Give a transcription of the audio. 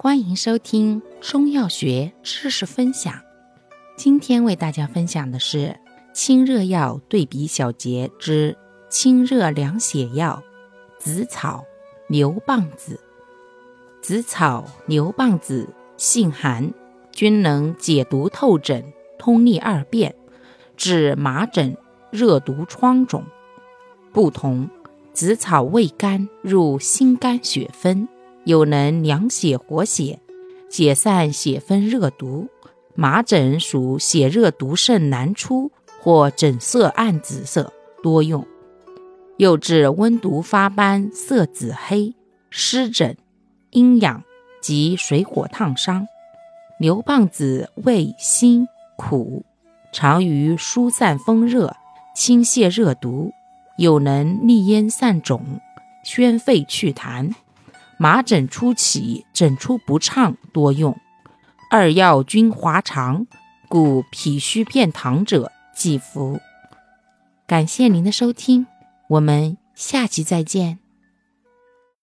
欢迎收听中药学知识分享。今天为大家分享的是清热药对比小节之清热凉血药紫草牛蒡子。紫草、牛蒡子性寒，均能解毒透疹、通利二便，治麻疹、热毒疮肿。不同，紫草味甘，入心肝血分。有能凉血活血，解散血分热毒。麻疹属血热毒盛难出或疹色暗紫色，多用。又治温毒发斑，色紫黑，湿疹、阴痒及水火烫伤。牛蒡子味辛苦，常于疏散风热，清泻热毒，有能利咽散肿，宣肺祛痰。麻疹初起，疹出不畅，多用。二药均滑肠，故脾虚便溏者忌服。感谢您的收听，我们下期再见。